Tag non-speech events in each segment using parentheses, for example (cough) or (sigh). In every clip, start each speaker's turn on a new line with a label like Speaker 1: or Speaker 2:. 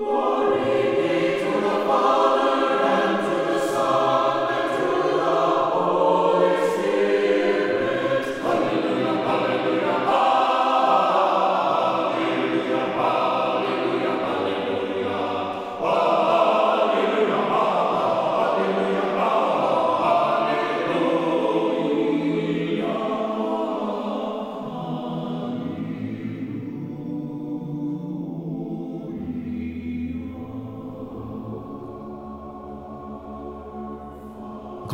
Speaker 1: Lord.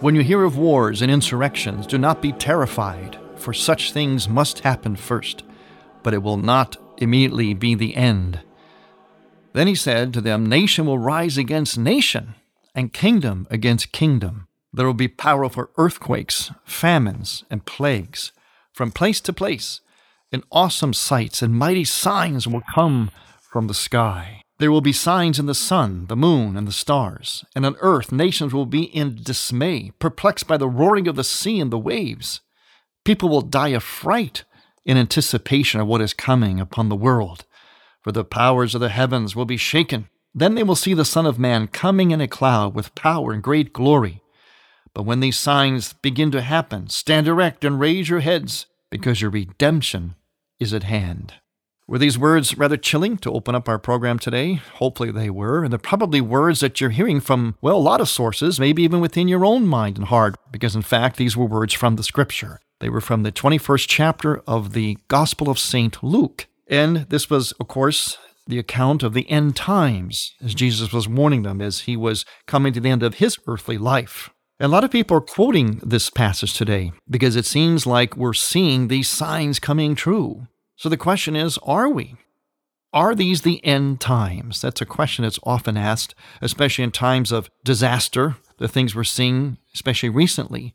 Speaker 1: When you hear of wars and insurrections, do not be terrified, for such things must happen first, but it will not immediately be the end. Then he said to them, Nation will rise against nation, and kingdom against kingdom. There will be powerful earthquakes, famines, and plagues from place to place, and awesome sights and mighty signs will come from the sky. There will be signs in the sun, the moon, and the stars, and on earth nations will be in dismay, perplexed by the roaring of the sea and the waves. People will die of fright in anticipation of what is coming upon the world, for the powers of the heavens will be shaken. Then they will see the Son of Man coming in a cloud with power and great glory. But when these signs begin to happen, stand erect and raise your heads, because your redemption is at hand. Were these words rather chilling to open up our program today? Hopefully they were. And they're probably words that you're hearing from, well, a lot of sources, maybe even within your own mind and heart, because in fact, these were words from the scripture. They were from the 21st chapter of the Gospel of St. Luke. And this was, of course, the account of the end times, as Jesus was warning them as he was coming to the end of his earthly life. A lot of people are quoting this passage today because it seems like we're seeing these signs coming true. So the question is are we? Are these the end times? That's a question that's often asked, especially in times of disaster, the things we're seeing, especially recently.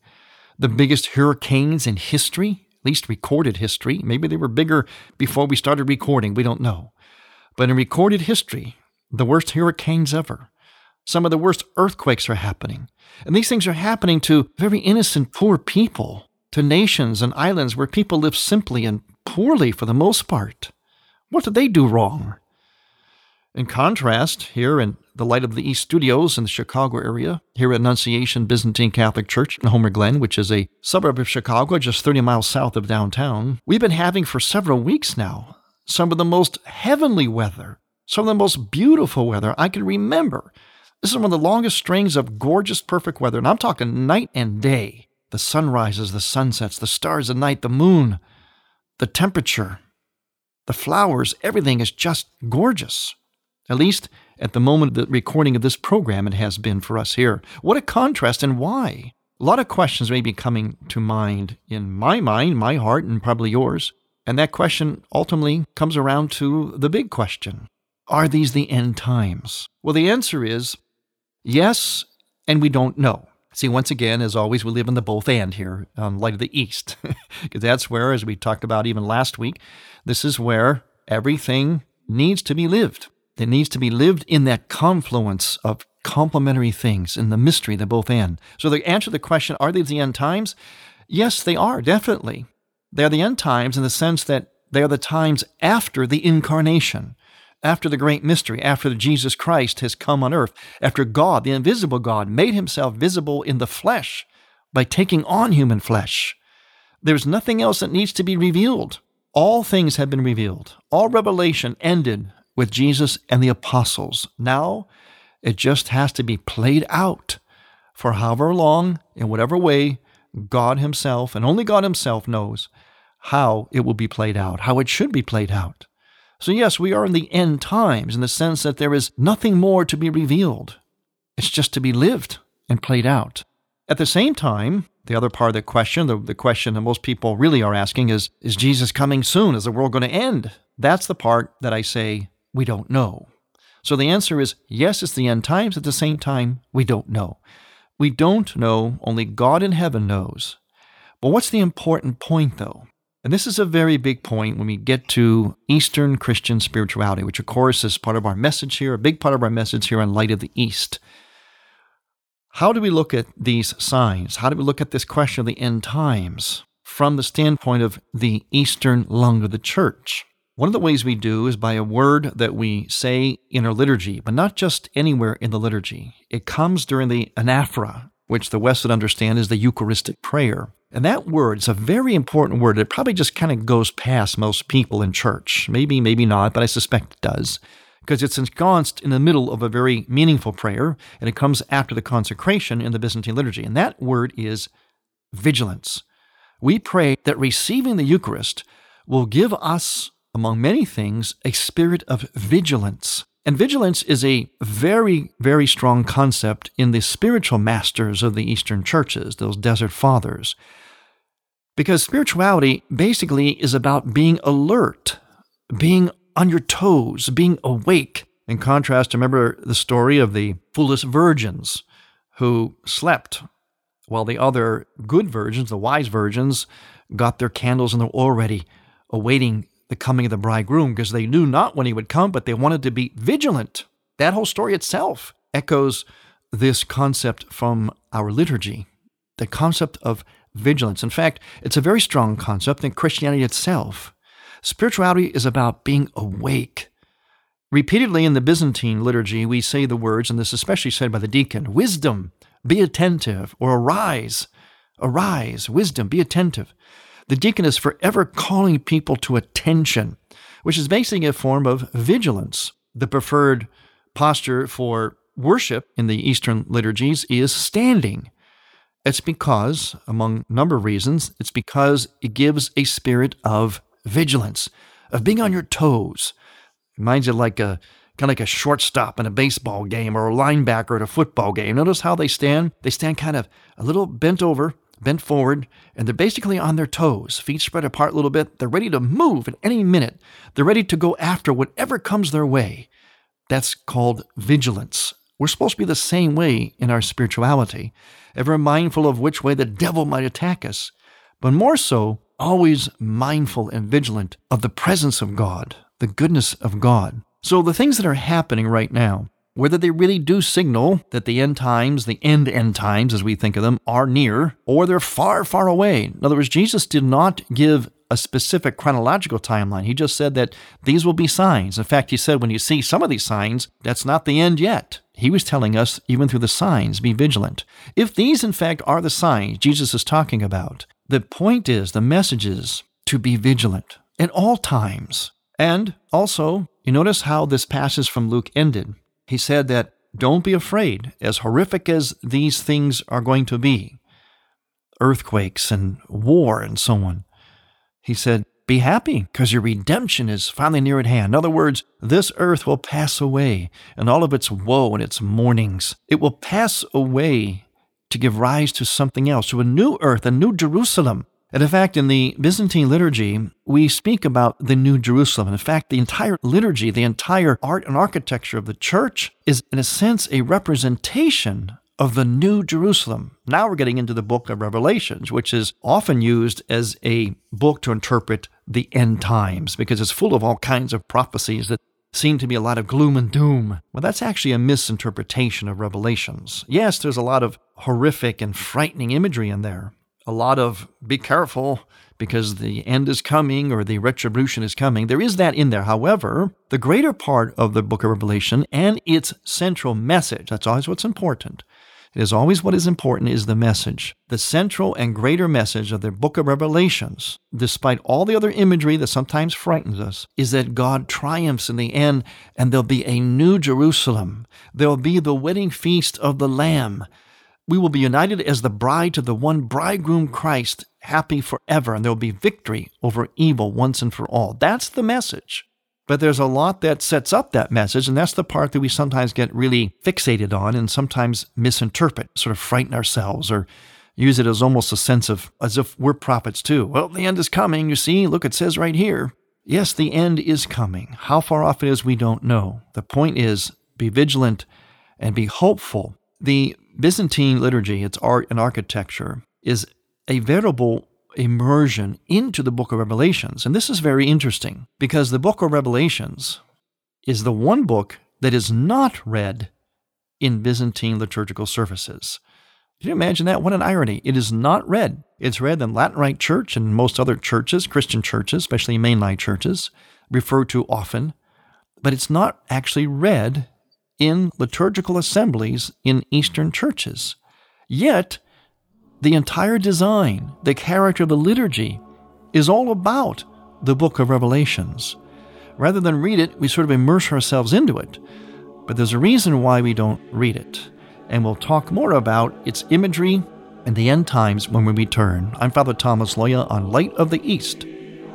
Speaker 1: The biggest hurricanes in history, at least recorded history. Maybe they were bigger before we started recording, we don't know. But in recorded history, the worst hurricanes ever. Some of the worst earthquakes are happening. And these things are happening to very innocent, poor people, to nations and islands where people live simply and poorly for the most part. What did they do wrong? In contrast, here in the Light of the East studios in the Chicago area, here at Annunciation Byzantine Catholic Church in Homer Glen, which is a suburb of Chicago just 30 miles south of downtown, we've been having for several weeks now some of the most heavenly weather, some of the most beautiful weather I can remember. This is one of the longest strings of gorgeous, perfect weather, and I'm talking night and day. The sunrises, the sunsets, the stars at night, the moon, the temperature, the flowers, everything is just gorgeous. At least at the moment of the recording of this program, it has been for us here. What a contrast and why? A lot of questions may be coming to mind in my mind, my heart, and probably yours. And that question ultimately comes around to the big question Are these the end times? Well, the answer is Yes, and we don't know. See, once again, as always, we live in the both and here on Light of the East, (laughs) because that's where, as we talked about even last week, this is where everything needs to be lived. It needs to be lived in that confluence of complementary things in the mystery, the both and. So, the answer to the question, are these the end times? Yes, they are, definitely. They are the end times in the sense that they are the times after the incarnation after the great mystery, after Jesus Christ has come on earth, after God, the invisible God, made himself visible in the flesh by taking on human flesh. There's nothing else that needs to be revealed. All things have been revealed. All revelation ended with Jesus and the apostles. Now it just has to be played out for however long, in whatever way, God Himself and only God Himself knows how it will be played out, how it should be played out. So, yes, we are in the end times in the sense that there is nothing more to be revealed. It's just to be lived and played out. At the same time, the other part of the question, the, the question that most people really are asking is Is Jesus coming soon? Is the world going to end? That's the part that I say we don't know. So the answer is yes, it's the end times. At the same time, we don't know. We don't know, only God in heaven knows. But what's the important point, though? And this is a very big point when we get to Eastern Christian spirituality, which, of course, is part of our message here, a big part of our message here on Light of the East. How do we look at these signs? How do we look at this question of the end times from the standpoint of the eastern lung of the church? One of the ways we do is by a word that we say in our liturgy, but not just anywhere in the liturgy. It comes during the anaphora, which the West would understand is the Eucharistic prayer. And that word is a very important word. It probably just kind of goes past most people in church. Maybe, maybe not, but I suspect it does because it's ensconced in the middle of a very meaningful prayer, and it comes after the consecration in the Byzantine liturgy. And that word is vigilance. We pray that receiving the Eucharist will give us, among many things, a spirit of vigilance. And vigilance is a very, very strong concept in the spiritual masters of the Eastern churches, those desert fathers. Because spirituality basically is about being alert, being on your toes, being awake. In contrast, remember the story of the foolish virgins who slept while the other good virgins, the wise virgins, got their candles and their oil ready, awaiting the coming of the bridegroom because they knew not when he would come, but they wanted to be vigilant. That whole story itself echoes this concept from our liturgy the concept of vigilance. In fact, it's a very strong concept in Christianity itself. Spirituality is about being awake. Repeatedly in the Byzantine liturgy, we say the words, and this is especially said by the deacon wisdom, be attentive, or arise, arise, wisdom, be attentive. The deacon is forever calling people to attention, which is basically a form of vigilance. The preferred posture for worship in the Eastern liturgies is standing. It's because, among a number of reasons, it's because it gives a spirit of vigilance, of being on your toes. It Reminds you like a kind of like a shortstop in a baseball game or a linebacker at a football game. Notice how they stand? They stand kind of a little bent over, bent forward, and they're basically on their toes, feet spread apart a little bit. They're ready to move at any minute. They're ready to go after whatever comes their way. That's called vigilance. We're supposed to be the same way in our spirituality, ever mindful of which way the devil might attack us, but more so always mindful and vigilant of the presence of God, the goodness of God. So the things that are happening right now, whether they really do signal that the end times, the end end times as we think of them, are near, or they're far, far away. In other words, Jesus did not give a specific chronological timeline. He just said that these will be signs. In fact, he said when you see some of these signs, that's not the end yet. He was telling us, even through the signs, be vigilant. If these, in fact, are the signs Jesus is talking about, the point is, the message is to be vigilant at all times. And also, you notice how this passage from Luke ended. He said that don't be afraid, as horrific as these things are going to be earthquakes and war and so on. He said, Be happy, because your redemption is finally near at hand. In other words, this earth will pass away, and all of its woe and its mournings. It will pass away to give rise to something else, to a new earth, a new Jerusalem. And in fact, in the Byzantine liturgy, we speak about the New Jerusalem. In fact, the entire liturgy, the entire art and architecture of the church is, in a sense, a representation of the New Jerusalem. Now we're getting into the book of Revelations, which is often used as a book to interpret the end times because it's full of all kinds of prophecies that seem to be a lot of gloom and doom. Well, that's actually a misinterpretation of Revelations. Yes, there's a lot of horrific and frightening imagery in there. A lot of be careful because the end is coming or the retribution is coming. There is that in there. However, the greater part of the book of Revelation and its central message, that's always what's important, It is always what is important is the message. The central and greater message of the book of Revelations, despite all the other imagery that sometimes frightens us, is that God triumphs in the end and there'll be a new Jerusalem. There'll be the wedding feast of the Lamb. We will be united as the bride to the one bridegroom Christ, happy forever, and there'll be victory over evil once and for all. That's the message. But there's a lot that sets up that message, and that's the part that we sometimes get really fixated on and sometimes misinterpret, sort of frighten ourselves or use it as almost a sense of as if we're prophets too. Well, the end is coming, you see. Look, it says right here. Yes, the end is coming. How far off it is, we don't know. The point is be vigilant and be hopeful. The Byzantine liturgy, its art and architecture, is a veritable immersion into the book of Revelations. And this is very interesting because the book of Revelations is the one book that is not read in Byzantine liturgical services. Can you imagine that? What an irony. It is not read. It's read in Latin Rite Church and most other churches, Christian churches, especially mainline churches, referred to often, but it's not actually read in liturgical assemblies in Eastern churches. Yet, the entire design, the character of the liturgy, is all about the book of Revelations. Rather than read it, we sort of immerse ourselves into it. But there's a reason why we don't read it. And we'll talk more about its imagery and the end times when we return. I'm Father Thomas Loya on Light of the East.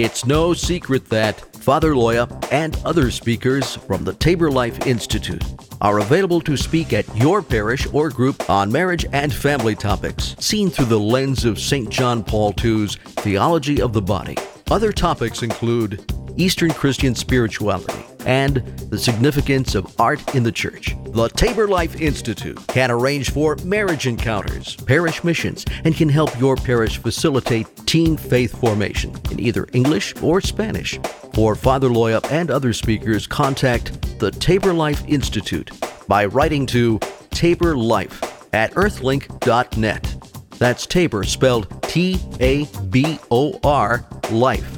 Speaker 2: It's no secret that Father Loya and other speakers from the Tabor Life Institute are available to speak at your parish or group on marriage and family topics, seen through the lens of St. John Paul II's Theology of the Body. Other topics include Eastern Christian spirituality, and the significance of art in the church. The Tabor Life Institute can arrange for marriage encounters, parish missions, and can help your parish facilitate teen faith formation in either English or Spanish. For Father Loya and other speakers, contact the Tabor Life Institute by writing to Tabor Life at earthlink.net. That's Tabor spelled T A B O R life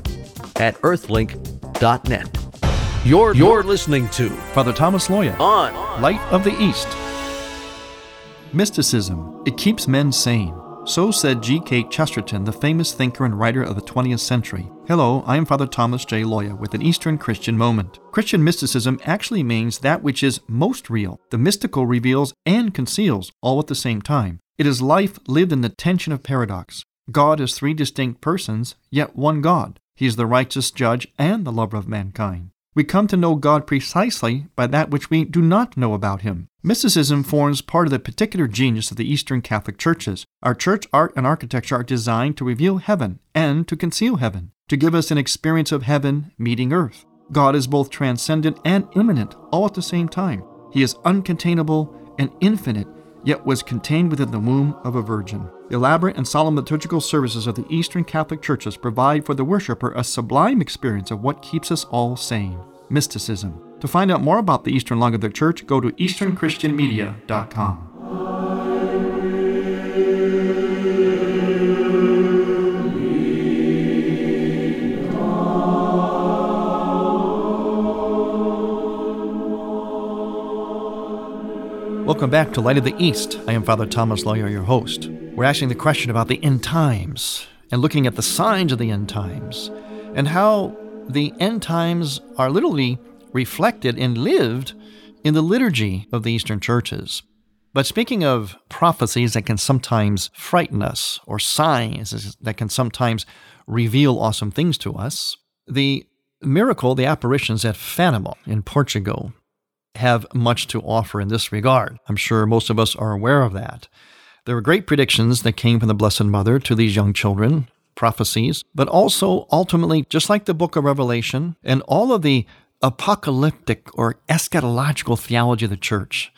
Speaker 2: at earthlink.net. You're, you're listening to
Speaker 1: Father Thomas Loya
Speaker 2: On
Speaker 1: Light of the East. Mysticism, it keeps men sane. So said G.K. Chesterton, the famous thinker and writer of the 20th century. Hello, I am Father Thomas J. Loya with an Eastern Christian moment. Christian mysticism actually means that which is most real. The mystical reveals and conceals all at the same time. It is life lived in the tension of paradox. God is three distinct persons, yet one God. He is the righteous judge and the lover of mankind. We come to know God precisely by that which we do not know about Him. Mysticism forms part of the particular genius of the Eastern Catholic churches. Our church art and architecture are designed to reveal heaven and to conceal heaven, to give us an experience of heaven meeting earth. God is both transcendent and immanent all at the same time. He is uncontainable and infinite, yet was contained within the womb of a virgin. The elaborate and solemn liturgical services of the Eastern Catholic churches provide for the worshiper a sublime experience of what keeps us all sane mysticism. To find out more about the Eastern Lung of the Church, go to easternchristianmedia.com. Welcome back to Light of the East. I am Father Thomas Loya, your host. We're asking the question about the end times and looking at the signs of the end times and how the end times are literally reflected and lived in the liturgy of the Eastern churches. But speaking of prophecies that can sometimes frighten us, or signs that can sometimes reveal awesome things to us, the miracle, the apparitions at Fatima in Portugal, have much to offer in this regard. I'm sure most of us are aware of that. There were great predictions that came from the Blessed Mother to these young children, prophecies, but also ultimately, just like the book of Revelation and all of the apocalyptic or eschatological theology of the church,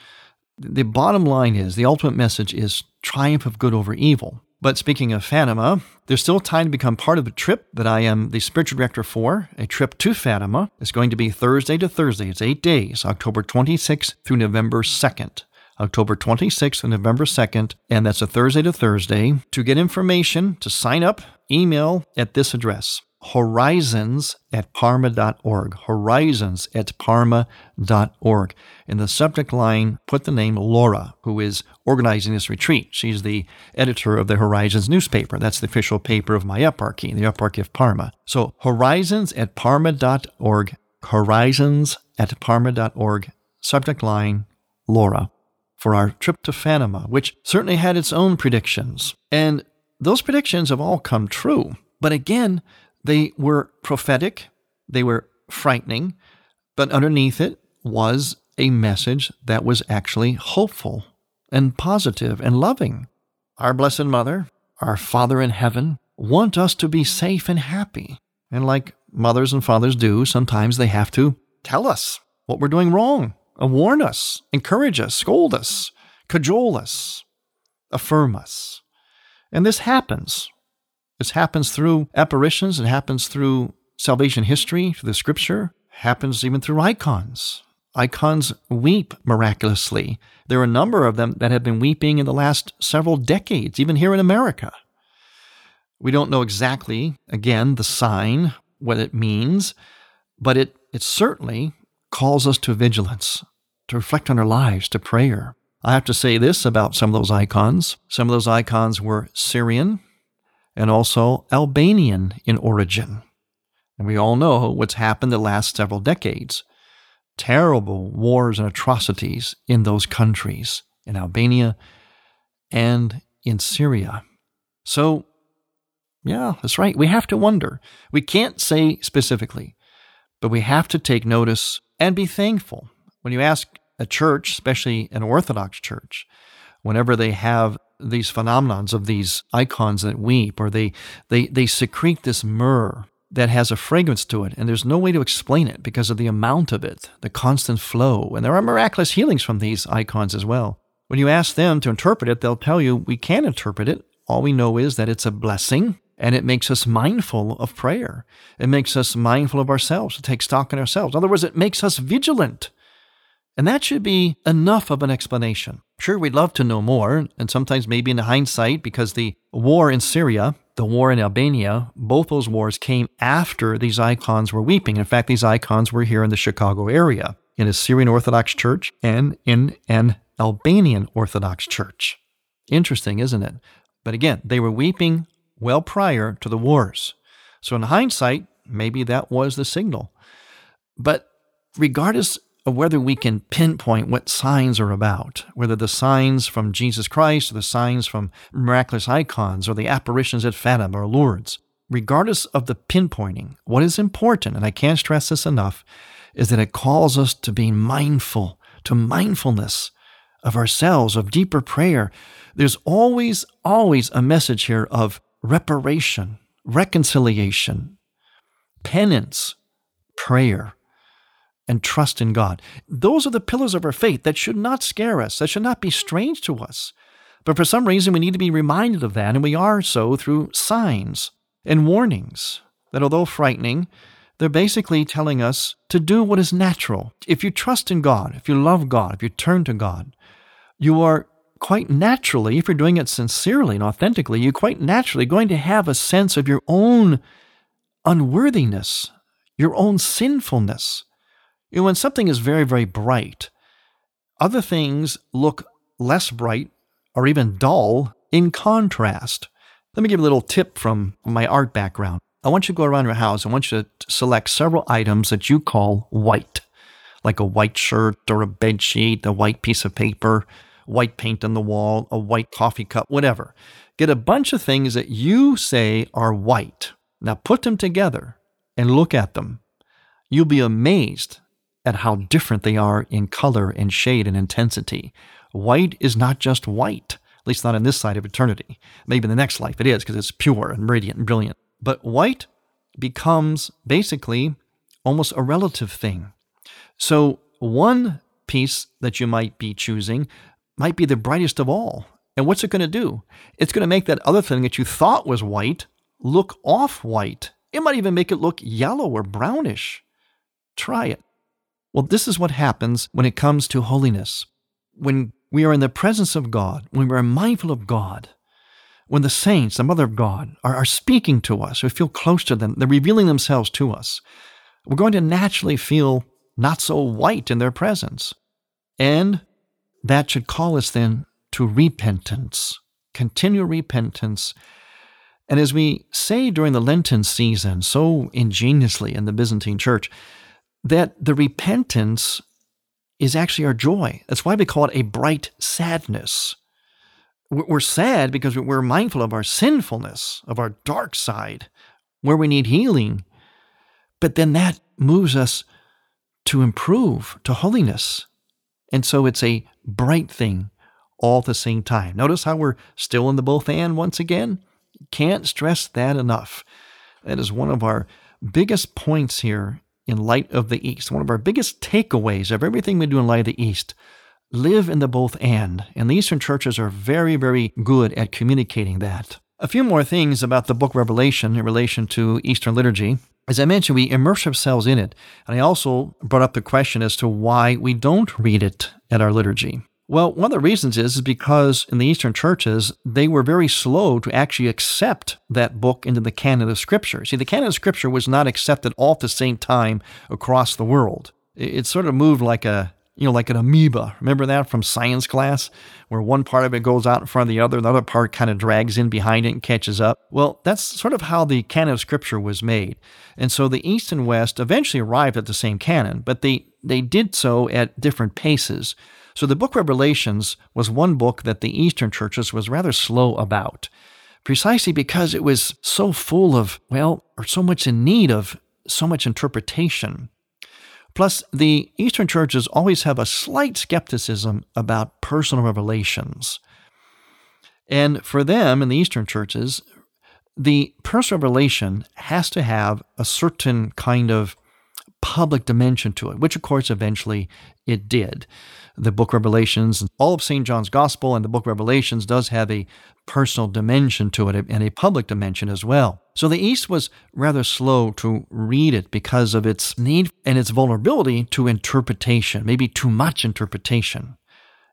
Speaker 1: the bottom line is the ultimate message is triumph of good over evil. But speaking of Fatima, there's still time to become part of the trip that I am the spiritual director for. A trip to Fatima is going to be Thursday to Thursday. It's eight days, October 26th through November 2nd. October 26th and November 2nd, and that's a Thursday to Thursday. To get information, to sign up, email at this address horizons at parma.org. Horizons at parma.org. In the subject line, put the name Laura, who is organizing this retreat. She's the editor of the Horizons newspaper. That's the official paper of my eparchy, the eparchy of Parma. So horizons at parma.org. Horizons at parma.org. Subject line Laura for our trip to Fatima, which certainly had its own predictions. And those predictions have all come true. But again, they were prophetic, they were frightening, but underneath it was a message that was actually hopeful and positive and loving. Our Blessed Mother, our Father in heaven, want us to be safe and happy. And like mothers and fathers do, sometimes they have to tell us what we're doing wrong uh, warn us, encourage us, scold us, cajole us, affirm us. And this happens. This happens through apparitions, it happens through salvation history, through the scripture, happens even through icons. Icons weep miraculously. There are a number of them that have been weeping in the last several decades, even here in America. We don't know exactly, again, the sign, what it means, but it, it certainly calls us to vigilance, to reflect on our lives, to prayer. I have to say this about some of those icons. Some of those icons were Syrian and also Albanian in origin. And we all know what's happened the last several decades. Terrible wars and atrocities in those countries, in Albania and in Syria. So, yeah, that's right. We have to wonder. We can't say specifically, but we have to take notice and be thankful. When you ask a church, especially an Orthodox church, whenever they have these phenomenons of these icons that weep, or they, they, they secrete this myrrh that has a fragrance to it, and there's no way to explain it because of the amount of it, the constant flow. And there are miraculous healings from these icons as well. When you ask them to interpret it, they'll tell you, we can't interpret it. All we know is that it's a blessing and it makes us mindful of prayer. It makes us mindful of ourselves, to take stock in ourselves. In other words, it makes us vigilant. And that should be enough of an explanation. Sure, we'd love to know more, and sometimes maybe in hindsight, because the war in Syria, the war in Albania, both those wars came after these icons were weeping. In fact, these icons were here in the Chicago area, in a Syrian Orthodox church and in an Albanian Orthodox church. Interesting, isn't it? But again, they were weeping well prior to the wars. So, in hindsight, maybe that was the signal. But regardless of whether we can pinpoint what signs are about, whether the signs from Jesus Christ or the signs from miraculous icons or the apparitions at Fatima or Lourdes, regardless of the pinpointing, what is important, and I can't stress this enough, is that it calls us to be mindful, to mindfulness of ourselves, of deeper prayer. There's always, always a message here of reparation, reconciliation, penance, prayer, and trust in God. Those are the pillars of our faith that should not scare us, that should not be strange to us. But for some reason, we need to be reminded of that, and we are so through signs and warnings that, although frightening, they're basically telling us to do what is natural. If you trust in God, if you love God, if you turn to God, you are quite naturally, if you're doing it sincerely and authentically, you're quite naturally going to have a sense of your own unworthiness, your own sinfulness. When something is very, very bright, other things look less bright or even dull in contrast. Let me give a little tip from my art background. I want you to go around your house. I want you to select several items that you call white, like a white shirt or a bed sheet, a white piece of paper, white paint on the wall, a white coffee cup, whatever. Get a bunch of things that you say are white. Now put them together and look at them. You'll be amazed at how different they are in color and shade and intensity. White is not just white. at least not in this side of eternity. Maybe in the next life it is because it's pure and radiant and brilliant. But white becomes basically almost a relative thing. So one piece that you might be choosing might be the brightest of all. And what's it going to do? It's going to make that other thing that you thought was white look off white. It might even make it look yellow or brownish. Try it. Well, this is what happens when it comes to holiness. When we are in the presence of God, when we are mindful of God, when the saints, the Mother of God, are, are speaking to us, we feel close to them, they're revealing themselves to us, we're going to naturally feel not so white in their presence. And that should call us then to repentance, continual repentance. And as we say during the Lenten season so ingeniously in the Byzantine Church, that the repentance is actually our joy. That's why we call it a bright sadness. We're sad because we're mindful of our sinfulness, of our dark side, where we need healing. But then that moves us to improve to holiness. And so it's a bright thing all at the same time. Notice how we're still in the both and once again? Can't stress that enough. That is one of our biggest points here in light of the East. One of our biggest takeaways of everything we do in light of the East. Live in the both and. And the Eastern churches are very, very good at communicating that. A few more things about the book Revelation in relation to Eastern liturgy. As I mentioned, we immerse ourselves in it. And I also brought up the question as to why we don't read it at our liturgy. Well, one of the reasons is, is because in the Eastern churches, they were very slow to actually accept that book into the canon of Scripture. See, the canon of Scripture was not accepted all at the same time across the world. It sort of moved like a you know, like an amoeba. Remember that from science class, where one part of it goes out in front of the other, and the other part kind of drags in behind it and catches up? Well, that's sort of how the canon of Scripture was made. And so the East and West eventually arrived at the same canon, but they, they did so at different paces. So the book Revelations was one book that the Eastern churches was rather slow about, precisely because it was so full of, well, or so much in need of so much interpretation. Plus, the Eastern churches always have a slight skepticism about personal revelations. And for them in the Eastern churches, the personal revelation has to have a certain kind of public dimension to it, which of course eventually it did the book Revelations, and all of St. John's Gospel and the book Revelations does have a personal dimension to it and a public dimension as well. So the East was rather slow to read it because of its need and its vulnerability to interpretation, maybe too much interpretation.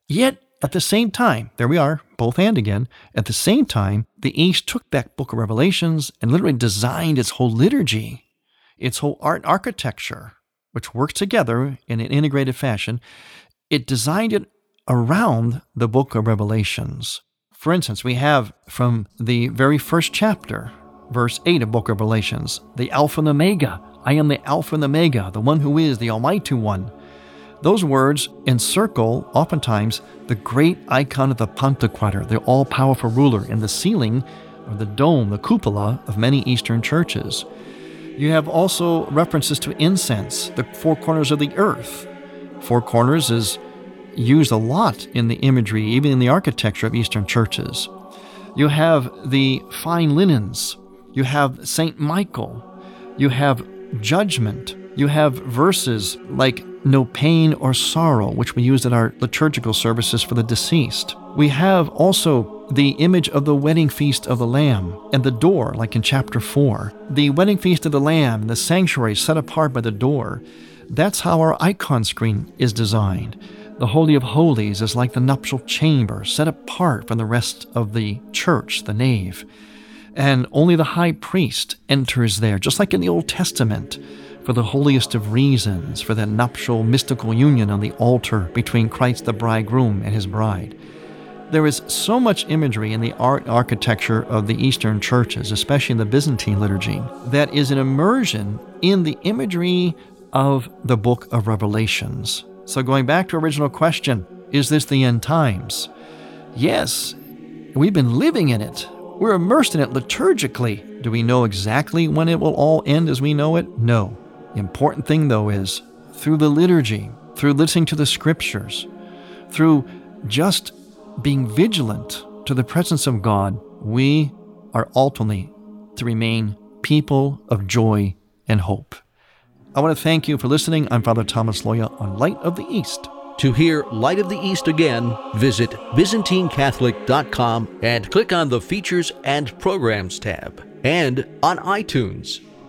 Speaker 1: Yet, at the same time, there we are, both and again, at the same time, the East took that book of Revelations and literally designed its whole liturgy, its whole art architecture, which works together in an integrated fashion, it designed it around the book of Revelations. For instance, we have from the very first chapter, verse 8 of book of Revelations, the Alpha and Omega. I am the Alpha and the Omega, the one who is the Almighty One. Those words encircle, oftentimes, the great icon of the Pantocrator, the all powerful ruler, in the ceiling or the dome, the cupola of many Eastern churches. You have also references to incense, the four corners of the earth, Four corners is used a lot in the imagery, even in the architecture of Eastern churches. You have the fine linens, you have St. Michael, you have judgment, you have verses like no pain or sorrow, which we use in our liturgical services for the deceased. We have also the image of the wedding feast of the Lamb and the door, like in chapter 4. The wedding feast of the Lamb, the sanctuary set apart by the door. That's how our icon screen is designed. The Holy of Holies is like the nuptial chamber, set apart from the rest of the church, the nave. And only the high priest enters there, just like in the Old Testament, for the holiest of reasons, for that nuptial mystical union on the altar between Christ the bridegroom and his bride. There is so much imagery in the art architecture of the Eastern churches, especially in the Byzantine liturgy, that is an immersion in the imagery of the book of Revelations. So, going back to original question, is this the end times? Yes, we've been living in it. We're immersed in it liturgically. Do we know exactly when it will all end as we know it? No. The important thing, though, is through the liturgy, through listening to the scriptures, through just being vigilant to the presence of God, we are ultimately to remain people of joy and hope. I want to thank you for listening. I'm Father Thomas Loya on Light of the East.
Speaker 2: To hear Light of the East again, visit ByzantineCatholic.com and click on the Features and Programs tab, and on iTunes.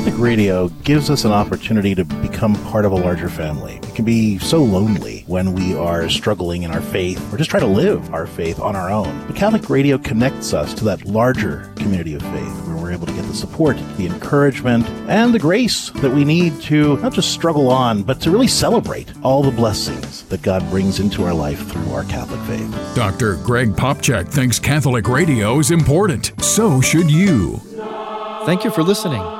Speaker 3: Catholic radio gives us an opportunity to become part of a larger family. It can be so lonely when we are struggling in our faith or just try to live our faith on our own. But Catholic radio connects us to that larger community of faith where we're able to get the support, the encouragement, and the grace that we need to not just struggle on, but to really celebrate all the blessings that God brings into our life through our Catholic faith.
Speaker 4: Dr. Greg Popcak thinks Catholic radio is important. So should you.
Speaker 1: Thank you for listening.